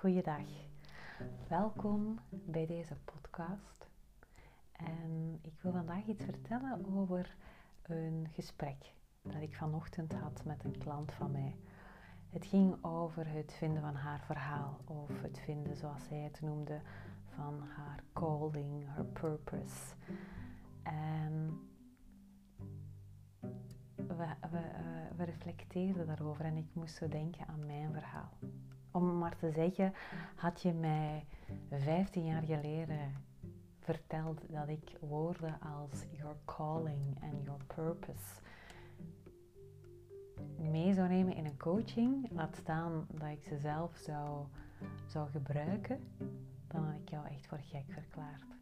Goeiedag. Welkom bij deze podcast. En ik wil vandaag iets vertellen over een gesprek dat ik vanochtend had met een klant van mij. Het ging over het vinden van haar verhaal, of het vinden, zoals zij het noemde, van haar calling, haar purpose. En eh, we reflecteerden daarover en ik moest zo denken aan mijn verhaal. Om maar te zeggen, had je mij 15 jaar geleden verteld dat ik woorden als your calling en your purpose mee zou nemen in een coaching, laat staan dat ik ze zelf zou, zou gebruiken, dan had ik jou echt voor gek verklaard.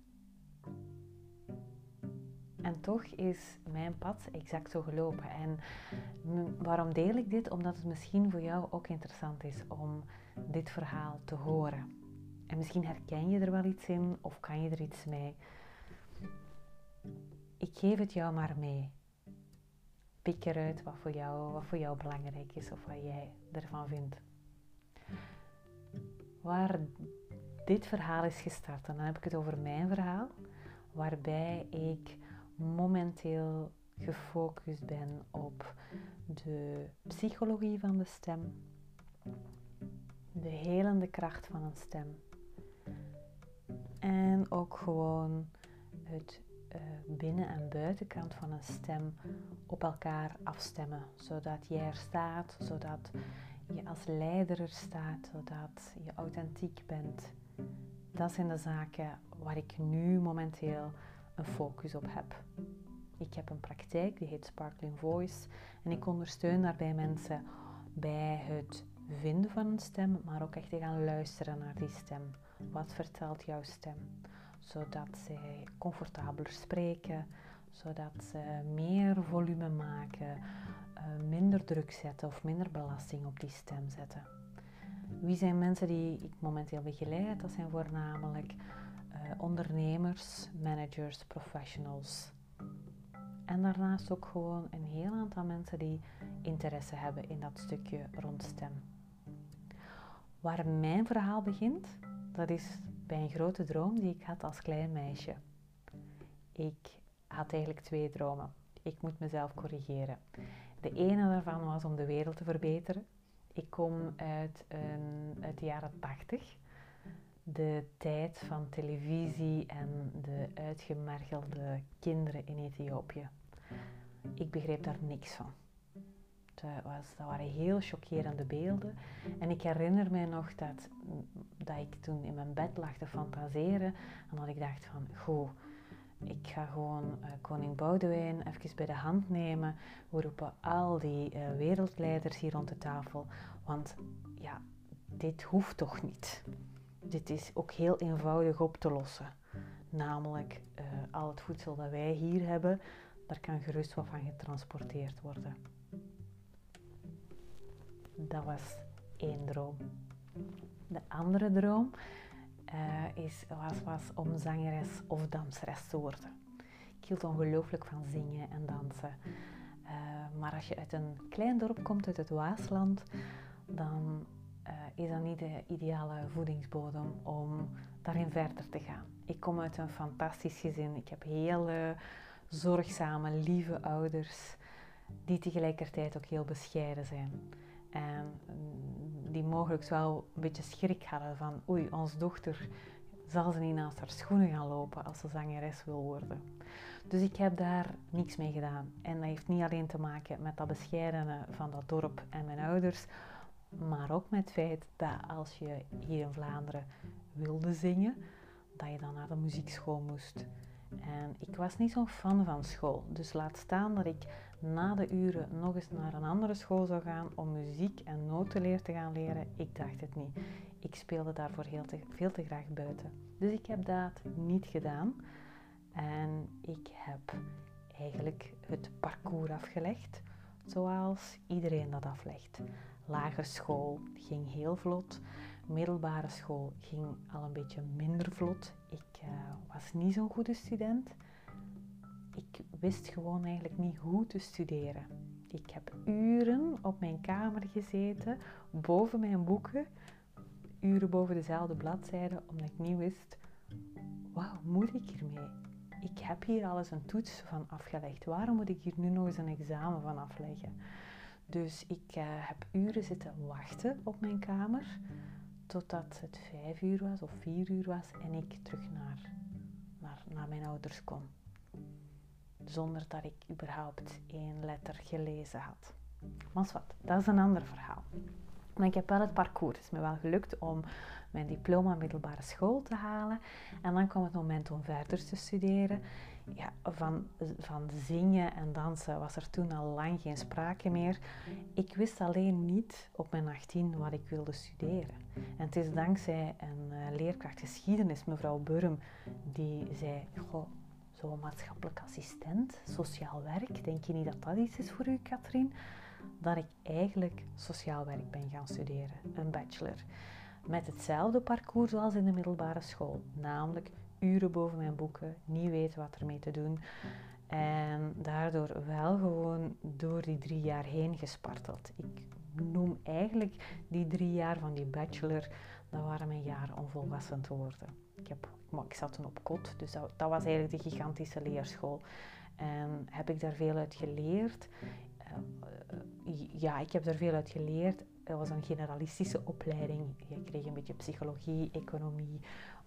En toch is mijn pad exact zo gelopen. En waarom deel ik dit? Omdat het misschien voor jou ook interessant is om dit verhaal te horen. En misschien herken je er wel iets in of kan je er iets mee. Ik geef het jou maar mee. Pik eruit wat voor jou, wat voor jou belangrijk is of wat jij ervan vindt. Waar dit verhaal is gestart, en dan heb ik het over mijn verhaal, waarbij ik momenteel gefocust ben op de psychologie van de stem, de helende kracht van een stem en ook gewoon het uh, binnen- en buitenkant van een stem op elkaar afstemmen, zodat jij er staat, zodat je als leider er staat, zodat je authentiek bent. Dat zijn de zaken waar ik nu momenteel een focus op heb. Ik heb een praktijk die heet Sparkling Voice en ik ondersteun daarbij mensen bij het vinden van een stem, maar ook echt te gaan luisteren naar die stem. Wat vertelt jouw stem? Zodat zij comfortabeler spreken, zodat ze meer volume maken, eh, minder druk zetten of minder belasting op die stem zetten. Wie zijn mensen die ik momenteel begeleid? Dat zijn voornamelijk ondernemers, managers, professionals. En daarnaast ook gewoon een heel aantal mensen die interesse hebben in dat stukje rond stem. Waar mijn verhaal begint, dat is bij een grote droom die ik had als klein meisje. Ik had eigenlijk twee dromen. Ik moet mezelf corrigeren. De ene daarvan was om de wereld te verbeteren. Ik kom uit, een, uit de jaren 80 de tijd van televisie en de uitgemergelde kinderen in Ethiopië. Ik begreep daar niks van. Dat, was, dat waren heel chockerende beelden. En ik herinner mij nog dat, dat ik toen in mijn bed lag te fantaseren. En dat ik dacht van, goh, ik ga gewoon uh, koning Boudewijn even bij de hand nemen. We roepen al die uh, wereldleiders hier rond de tafel. Want ja, dit hoeft toch niet. Dit is ook heel eenvoudig op te lossen. Namelijk, uh, al het voedsel dat wij hier hebben, daar kan gerust wat van getransporteerd worden. Dat was één droom. De andere droom uh, is, was, was om zangeres of danseres te worden. Ik hield ongelooflijk van zingen en dansen. Uh, maar als je uit een klein dorp komt, uit het Waasland, dan uh, is dat niet de ideale voedingsbodem om daarin verder te gaan. Ik kom uit een fantastisch gezin. Ik heb hele zorgzame, lieve ouders die tegelijkertijd ook heel bescheiden zijn. En mm, die mogelijk wel een beetje schrik hadden van oei, onze dochter zal ze niet naast haar schoenen gaan lopen als ze zangeres wil worden. Dus ik heb daar niks mee gedaan. En dat heeft niet alleen te maken met dat bescheidene van dat dorp en mijn ouders, maar ook met het feit dat als je hier in Vlaanderen wilde zingen, dat je dan naar de muziekschool moest. En ik was niet zo'n fan van school. Dus laat staan dat ik na de uren nog eens naar een andere school zou gaan om muziek en notenleer te gaan leren. Ik dacht het niet. Ik speelde daarvoor heel te, veel te graag buiten. Dus ik heb dat niet gedaan. En ik heb eigenlijk het parcours afgelegd zoals iedereen dat aflegt. Lagere school ging heel vlot, middelbare school ging al een beetje minder vlot. Ik uh, was niet zo'n goede student. Ik wist gewoon eigenlijk niet hoe te studeren. Ik heb uren op mijn kamer gezeten, boven mijn boeken, uren boven dezelfde bladzijde, omdat ik niet wist, wat moet ik hiermee? Ik heb hier alles een toets van afgelegd. Waarom moet ik hier nu nog eens een examen van afleggen? Dus ik uh, heb uren zitten wachten op mijn kamer totdat het vijf uur was of vier uur was en ik terug naar, naar, naar mijn ouders kon. Zonder dat ik überhaupt één letter gelezen had. Maar wat, dat is een ander verhaal. Maar ik heb wel het parcours. Het is me wel gelukt om mijn diploma middelbare school te halen. En dan kwam het moment om verder te studeren. Ja, van, van zingen en dansen was er toen al lang geen sprake meer. Ik wist alleen niet op mijn 18 wat ik wilde studeren. En het is dankzij een uh, leerkracht geschiedenis, mevrouw Burm, die zei: Goh, zo maatschappelijk assistent, sociaal werk, denk je niet dat dat iets is voor u, Katrien? Dat ik eigenlijk sociaal werk ben gaan studeren, een bachelor met hetzelfde parcours zoals in de middelbare school. Namelijk uren boven mijn boeken, niet weten wat ermee te doen. En daardoor wel gewoon door die drie jaar heen gesparteld. Ik noem eigenlijk die drie jaar van die bachelor, dat waren mijn jaren om volwassen te worden. Ik, heb, ik zat toen op kot, dus dat, dat was eigenlijk de gigantische leerschool. En heb ik daar veel uit geleerd? Uh, ja, ik heb daar veel uit geleerd dat was een generalistische opleiding. Je kreeg een beetje psychologie, economie,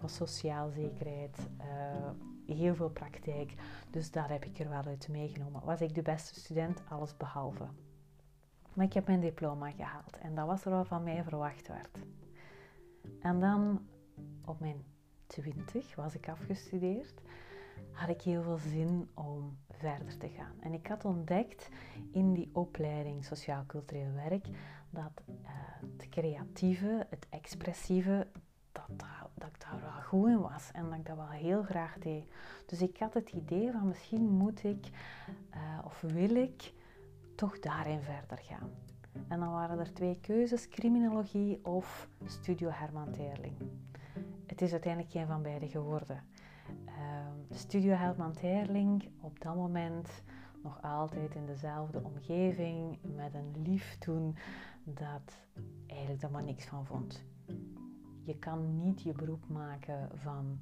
sociaal zekerheid, uh, heel veel praktijk. Dus daar heb ik er wel uit meegenomen. Was ik de beste student? Alles behalve. Maar ik heb mijn diploma gehaald en dat was er wat van mij verwacht werd. En dan op mijn 20 was ik afgestudeerd had ik heel veel zin om verder te gaan. En ik had ontdekt in die opleiding Sociaal-Cultureel Werk dat uh, het creatieve, het expressieve, dat, dat, ik daar wel goed in was en dat ik dat wel heel graag deed. Dus ik had het idee van misschien moet ik uh, of wil ik toch daarin verder gaan. En dan waren er twee keuzes, criminologie of Studio Herman Teerling. Het is uiteindelijk geen van beide geworden. Uh, Studio Herman Teerling, op dat moment nog altijd in dezelfde omgeving, met een lief toen dat eigenlijk er maar niks van vond. Je kan niet je beroep maken van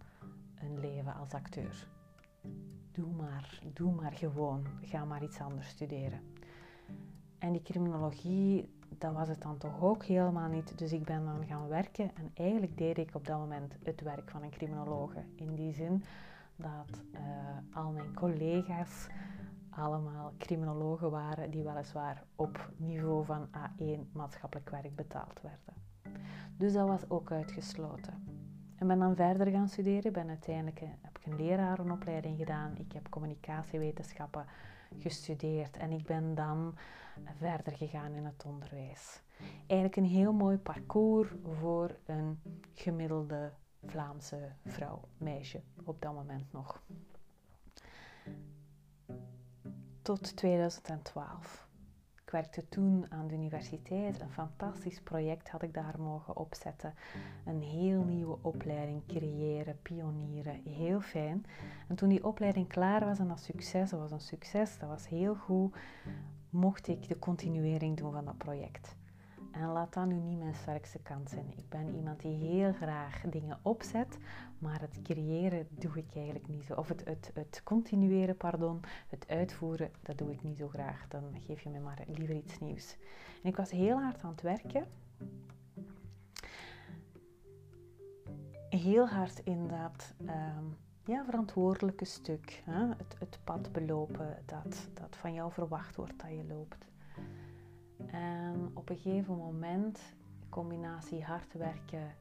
een leven als acteur. Doe maar, doe maar gewoon. Ga maar iets anders studeren. En die criminologie, dat was het dan toch ook helemaal niet. Dus ik ben dan gaan werken en eigenlijk deed ik op dat moment het werk van een criminologe. In die zin dat uh, al mijn collega's allemaal criminologen waren die weliswaar op niveau van A1 maatschappelijk werk betaald werden. Dus dat was ook uitgesloten. En ben dan verder gaan studeren. Ben uiteindelijk heb ik een lerarenopleiding gedaan. Ik heb communicatiewetenschappen gestudeerd en ik ben dan verder gegaan in het onderwijs. Eigenlijk een heel mooi parcours voor een gemiddelde Vlaamse vrouw, meisje op dat moment nog tot 2012. Ik werkte toen aan de universiteit. Een fantastisch project had ik daar mogen opzetten. Een heel nieuwe opleiding creëren, pionieren. Heel fijn. En toen die opleiding klaar was en dat succes, dat was een succes, dat was heel goed, mocht ik de continuering doen van dat project. En laat dat nu niet mijn sterkste kant zijn. Ik ben iemand die heel graag dingen opzet, maar het creëren doe ik eigenlijk niet zo. Of het, het, het continueren, pardon, het uitvoeren, dat doe ik niet zo graag. Dan geef je me maar liever iets nieuws. En ik was heel hard aan het werken. Heel hard in dat ehm, ja, verantwoordelijke stuk. Hè? Het, het pad belopen dat, dat van jou verwacht wordt dat je loopt. En op een gegeven moment, combinatie hard werken,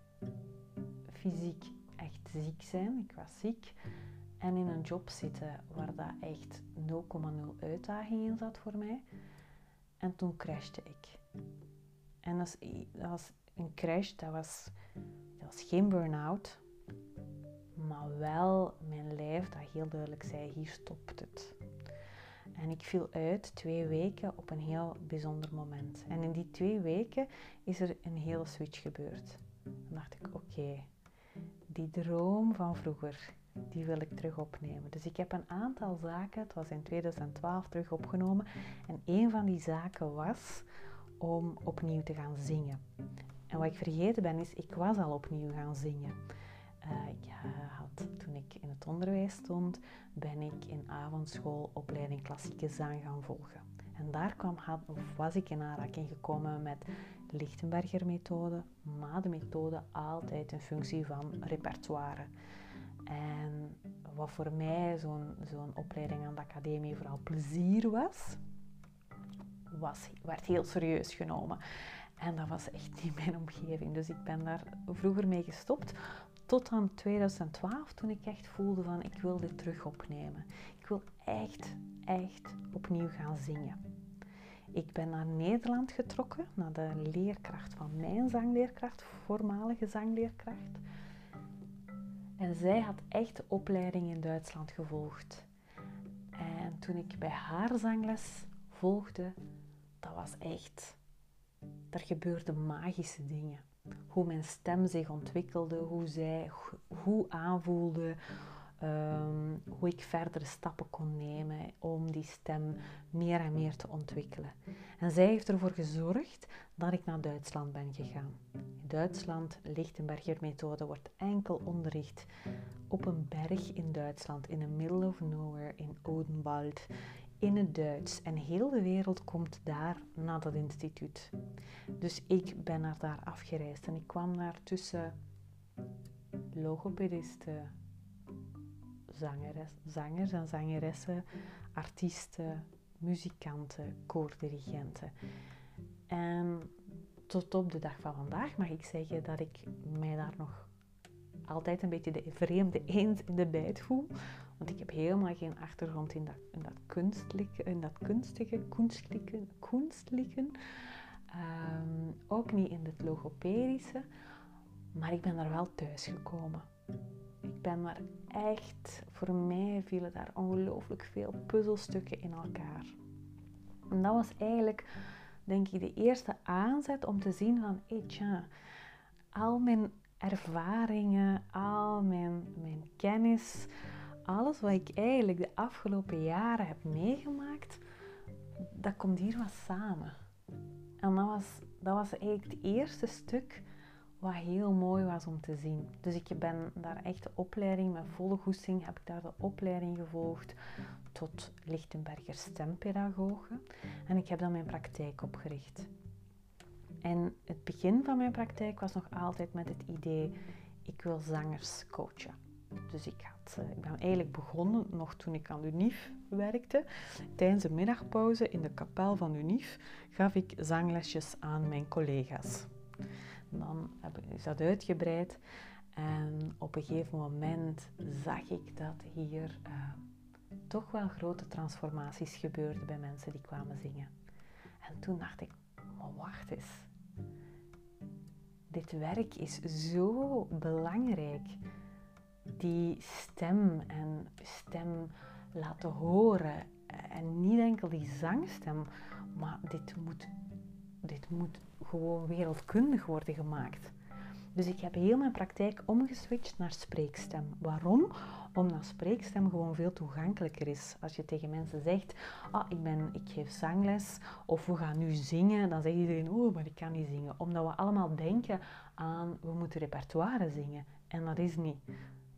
fysiek echt ziek zijn. Ik was ziek. En in een job zitten waar dat echt 0,0 uitdaging in zat voor mij. En toen crashte ik. En dat was, een crash, dat was, dat was geen burn-out. Maar wel mijn lijf dat heel duidelijk zei, hier stopt het. En ik viel uit twee weken op een heel bijzonder moment. En in die twee weken is er een hele switch gebeurd. Dan dacht ik, oké, die droom van vroeger, die wil ik terug opnemen. Dus ik heb een aantal zaken, het was in 2012 terug opgenomen. En een van die zaken was om opnieuw te gaan zingen. En wat ik vergeten ben is, ik was al opnieuw gaan zingen. Uh, ik had, ik in het onderwijs stond, ben ik in avondschool opleiding klassieke zang gaan volgen. En daar kwam, of was ik in aanraking gekomen met Lichtenberger methode, maar de methode altijd in functie van repertoire. En wat voor mij zo'n zo'n opleiding aan de academie vooral plezier was, was, werd heel serieus genomen. En dat was echt niet mijn omgeving. Dus ik ben daar vroeger mee gestopt. Tot aan 2012, toen ik echt voelde van ik wil dit terug opnemen. Ik wil echt, echt opnieuw gaan zingen. Ik ben naar Nederland getrokken, naar de leerkracht van mijn zangleerkracht, voormalige zangleerkracht. En zij had echt opleiding in Duitsland gevolgd. En toen ik bij haar zangles volgde, dat was echt. Er gebeurden magische dingen. Hoe mijn stem zich ontwikkelde, hoe zij hoe aanvoelde, Ehm, hoe ik verdere stappen kon nemen om die stem meer en meer te ontwikkelen. En zij heeft ervoor gezorgd dat ik naar Duitsland ben gegaan. In Duitsland, Lichtenberger methode, wordt enkel onderricht op een berg in Duitsland, in the middle of nowhere, in Odenwald, in het Duits. En heel de wereld komt daar naar dat instituut. Dus ik ben naar daar afgereisd en ik kwam daar tussen logopedisten, zangeres, zangers en zangeressen, artiesten, muzikanten, koordirigenten. En tot op de dag van vandaag mag ik zeggen dat ik mij daar nog altijd een beetje de vreemde eend in de bijt voel. Want ik heb helemaal geen achtergrond in dat, in dat, in dat kunstige, kunstelijke. Um, ook niet in het logopedische. Maar ik ben daar wel thuis gekomen. Ik ben maar echt, voor mij vielen daar ongelooflijk veel puzzelstukken in elkaar. En dat was eigenlijk, denk ik, de eerste aanzet om te zien van, tja, al mijn ervaringen, al mijn, mijn kennis, alles wat ik eigenlijk de afgelopen jaren heb meegemaakt, dat komt hier wat samen. En dat was, dat was eigenlijk het eerste stuk wat heel mooi was om te zien. Dus ik ben daar echt de opleiding, met volle goesting heb ik daar de opleiding gevolgd tot Lichtenberger stempedagoge. En ik heb dan mijn praktijk opgericht. En het begin van mijn praktijk was nog altijd met het idee, ik wil zangers coachen. Dus ik, eh, ik ben eigenlijk begonnen, nog toen ik aan UNIF werkte. Tijdens de middagpauze in de kapel van UNIF gaf ik zanglesjes aan mijn collega's. Dan is dat uitgebreid. En op een gegeven moment zag ik dat hier uh, toch wel grote transformaties gebeurden bij mensen die kwamen zingen. En toen dacht ik, maar wacht eens. Dit werk is zo belangrijk. Die stem en stem laten horen. En niet enkel die zangstem, maar dit moet, dit moet gewoon wereldkundig worden gemaakt. Dus ik heb heel mijn praktijk omgeswitcht naar spreekstem. Waarom? Omdat spreekstem gewoon veel toegankelijker is. Als je tegen mensen zegt, ah, ik, ben, ik geef zangles of we gaan nu zingen, dan zegt iedereen, oh, maar ik kan niet zingen. Omdat we allemaal denken aan, we moeten repertoire zingen. En dat is niet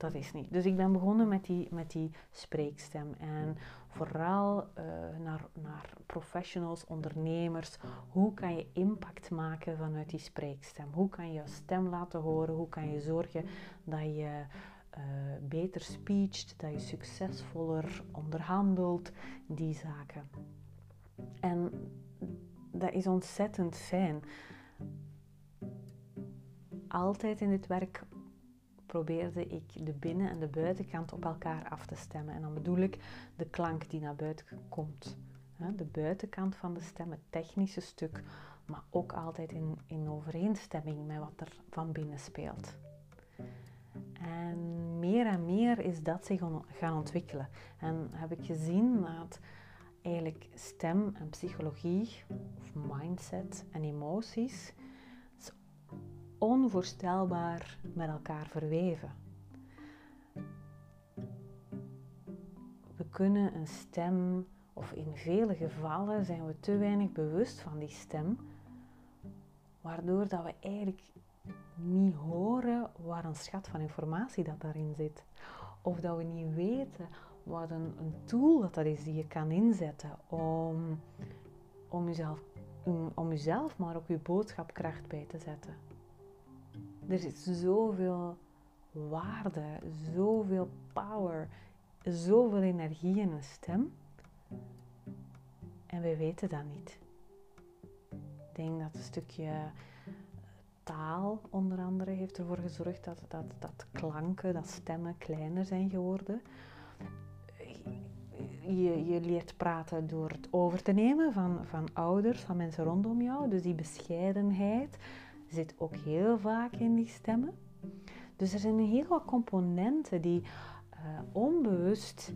dat is niet. Dus ik ben begonnen met die, met die spreekstem. En vooral uh, naar, naar professionals, ondernemers. Hoe kan je impact maken vanuit die spreekstem? Hoe kan je je stem laten horen? Hoe kan je zorgen dat je uh, beter speecht, dat je succesvoller onderhandelt? Die zaken. En dat is ontzettend fijn. Altijd in dit werk probeerde ik de binnen- en de buitenkant op elkaar af te stemmen. En dan bedoel ik de klank die naar buiten komt. De buitenkant van de stem, het technische stuk, maar ook altijd in, in overeenstemming met wat er van binnen speelt. En meer en meer is dat zich gaan ontwikkelen. En heb ik gezien dat eigenlijk stem en psychologie, of mindset en emoties, onvoorstelbaar met elkaar verweven. We kunnen een stem, of in vele gevallen zijn we te weinig bewust van die stem, Waardoor dat we eigenlijk niet horen waar een schat van informatie dat daarin zit. Of dat we niet weten wat een, een tool dat, dat is die je kan inzetten om, om, jezelf, om, jezelf, maar ook je boodschapkracht bij te zetten. Er zit zoveel waarde, zoveel power, zoveel energie in een stem. En we weten dat niet. Ik denk dat een stukje taal onder andere heeft ervoor gezorgd dat, dat, dat klanken, dat stemmen kleiner zijn geworden. Je, je leert praten door het over te nemen van, van ouders, van mensen rondom jou. Dus die bescheidenheid zit ook heel vaak in die stemmen. Dus er zijn heel wat componenten die uh, onbewust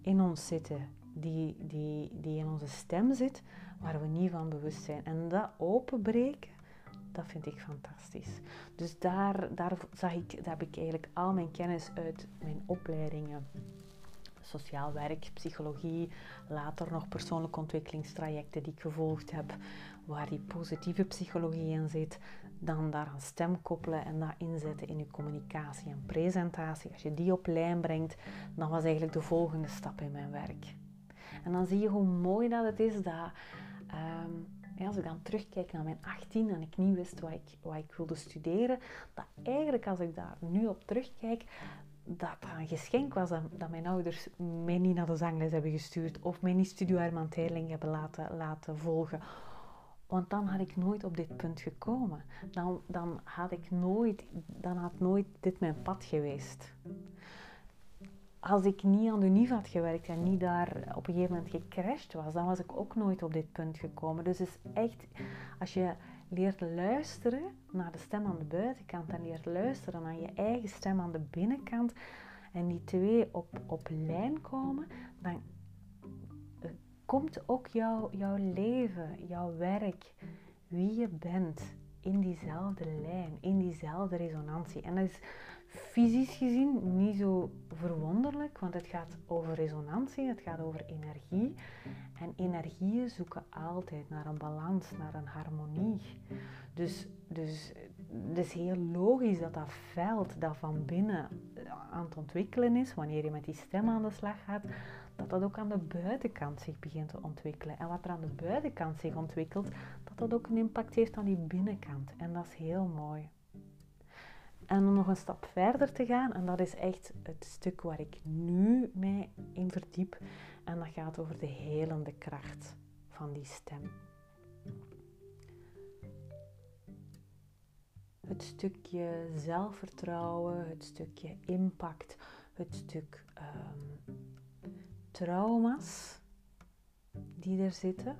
in ons zitten, die, die, die in onze stem zit, waar we niet van bewust zijn. En dat openbreken, dat vind ik fantastisch. Dus daar, daar, zag ik, daar heb ik eigenlijk al mijn kennis uit mijn opleidingen. Sociaal werk, psychologie, later nog persoonlijke ontwikkelingstrajecten die ik gevolgd heb, waar die positieve psychologie in zit, dan daar een stem koppelen en dat inzetten in je communicatie en presentatie. Als je die op lijn brengt, dan was eigenlijk de volgende stap in mijn werk. En dan zie je hoe mooi dat het is dat um, als ik dan terugkijk naar mijn 18 en ik niet wist wat ik, wat ik wilde studeren, dat eigenlijk als ik daar nu op terugkijk, dat dat een geschenk was dat, dat, mijn ouders mij niet naar de zangles hebben gestuurd of mij niet Studio Herman hebben laten, laten volgen want dan had ik nooit op dit punt gekomen. Dan, dan, had ik nooit, dan had nooit dit mijn pad geweest. Als ik niet aan de NIV had gewerkt en niet daar op een gegeven moment gecrashed was, dan was ik ook nooit op dit punt gekomen. Dus is echt, als je leert luisteren naar de stem aan de buitenkant en leert luisteren naar je eigen stem aan de binnenkant en die twee op, op lijn komen, dan komt ook jouw, jouw leven, jouw werk, wie je bent, in diezelfde lijn, in diezelfde resonantie. En dat is fysisch gezien niet zo verwonderlijk, want het gaat over resonantie, het gaat over energie. En energieën zoeken altijd naar een balans, naar een harmonie. Dus, dus het is heel logisch dat dat veld dat van binnen aan het ontwikkelen is, wanneer je met die stem aan de slag gaat, dat dat ook aan de buitenkant zich begint te ontwikkelen. En wat er aan de buitenkant zich ontwikkelt, dat dat ook een impact heeft aan die binnenkant. En dat is heel mooi. En om nog een stap verder te gaan, en dat is echt het stuk waar ik nu mij in verdiep, en dat gaat over de helende kracht van die stem. Het stukje zelfvertrouwen, het stukje impact, het stuk um, trauma's die er zitten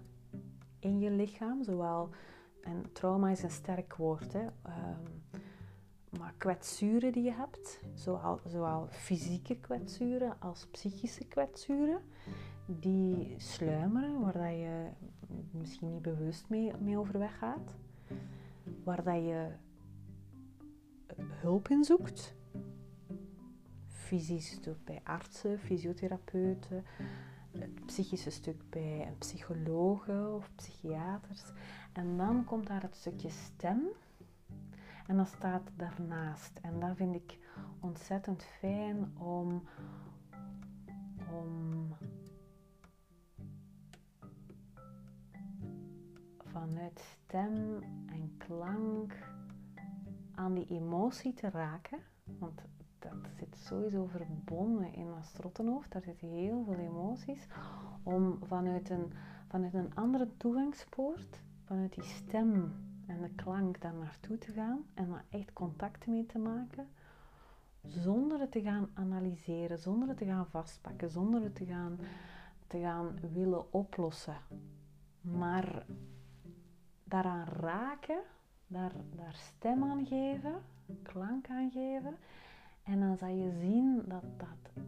in je lichaam. Zowel, en trauma is een sterk woord, hè, maar kwetsuren die je hebt, zowel, zowel fysieke kwetsuren als psychische kwetsuren, die sluimeren, waar dat je misschien niet bewust mee, mee overweg gaat, waar dat je hulp in zoekt fysisch stuk bij artsen, fysiotherapeuten, het psychische stuk bij een psychologe of psychiaters. En dan komt daar het stukje stem. En dat staat daarnaast. En dat vind ik ontzettend fijn om, om vanuit stem en klank aan die emotie te raken. Want dat zit sowieso verbonden in ons trottenhoofd. Daar zitten heel veel emoties. Om vanuit een, vanuit een andere toegangspoort, vanuit die stem en de klank daar naartoe te gaan en daar echt contact mee te maken. Zonder het te gaan analyseren, zonder het te gaan vastpakken, zonder het te gaan, te gaan willen oplossen. Maar daaraan raken, daar, daar stem aan geven, klank aan geven en dan zal je zien dat dat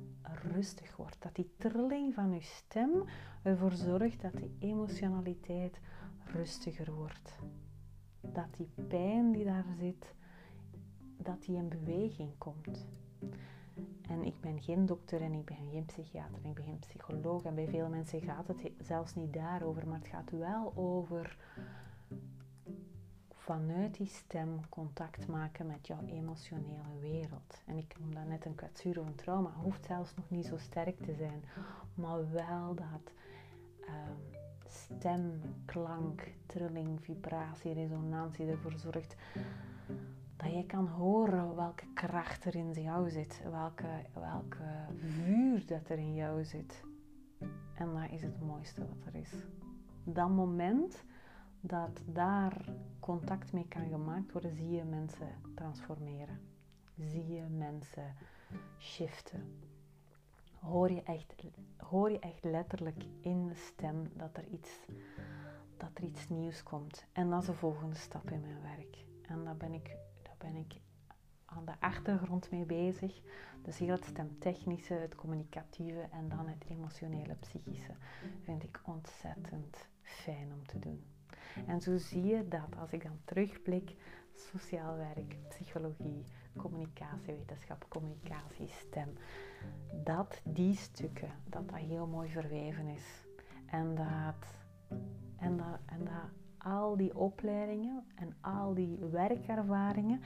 rustig wordt. Dat die trilling van je stem ervoor zorgt dat die emotionaliteit rustiger wordt. Dat die pijn die daar zit, dat die in beweging komt. En ik ben geen dokter en ik ben geen psychiater en ik ben geen psycholoog. En bij veel mensen gaat het zelfs niet daarover, maar het gaat wel over vanuit die stem contact maken met jouw emotionele wereld. En ik noem dat net een kwetsuur of een trauma. Hoeft zelfs nog niet zo sterk te zijn, maar wel dat um, stem, klank, trilling, vibratie, resonantie ervoor zorgt dat je kan horen welke kracht er in jou zit, welke, welke vuur dat er in jou zit. En dat is het mooiste wat er is. Dat moment dat daar contact mee kan gemaakt worden, zie je mensen transformeren. Zie je mensen shiften. Hoor je echt, hoor je echt letterlijk in de stem dat er, iets, dat er iets nieuws komt. En dat is de volgende stap in mijn werk. En daar ben ik, daar ben ik aan de achtergrond mee bezig. Dus heel het stemtechnische, het communicatieve en dan het emotionele, psychische vind ik ontzettend fijn om te doen. En zo zie je dat als ik dan terugblik, sociaal werk, psychologie, communicatiewetenschap, communicatie, stem, dat die stukken, dat dat heel mooi verweven is. En dat, en dat, en dat al die opleidingen en al die werkervaringen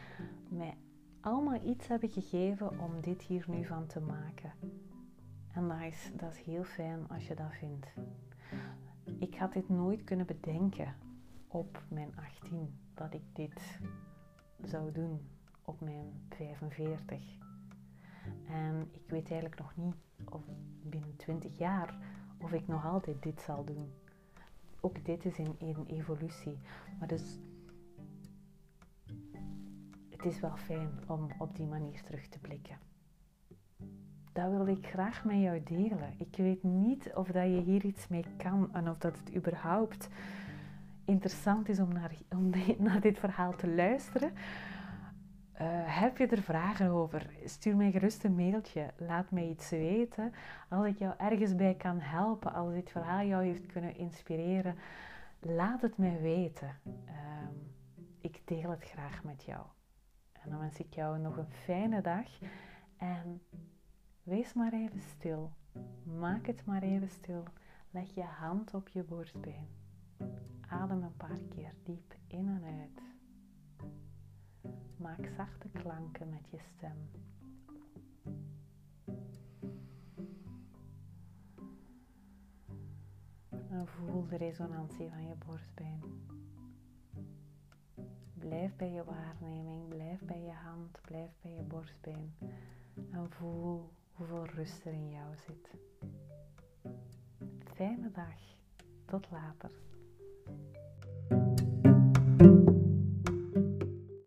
mij allemaal iets hebben gegeven om dit hier nu van te maken. En dat is, dat is heel fijn als je dat vindt. Ik had dit nooit kunnen bedenken op mijn 18 dat ik dit zou doen op mijn 45. Ik weet eigenlijk nog niet of binnen 20 jaar of ik nog altijd dit zal doen. Ook dit is in, een evolutie. Maar dus het is wel fijn om op die manier terug te blikken. Dat wil ik graag met jou delen. Ik weet niet of dat je hier iets mee kan en of dat het überhaupt interessant is om naar, om naar dit verhaal te luisteren. Uh, heb je er vragen over? Stuur mij gerust een mailtje. Laat mij iets weten. Als ik jou ergens bij kan helpen, als dit verhaal jou heeft kunnen inspireren, laat het mij weten. Uh, ik deel het graag met jou. En dan wens ik jou nog een fijne dag. En wees maar even stil. Maak het maar even stil. Leg je hand op je borstbeen. Adem een paar keer diep in en uit. Maak zachte klanken met je stem. En voel de resonantie van je borstbeen. Blijf bij je waarneming, blijf bij je hand, blijf bij je borstbeen. En voel hoeveel rust er in jou zit. Fijne dag. Tot later.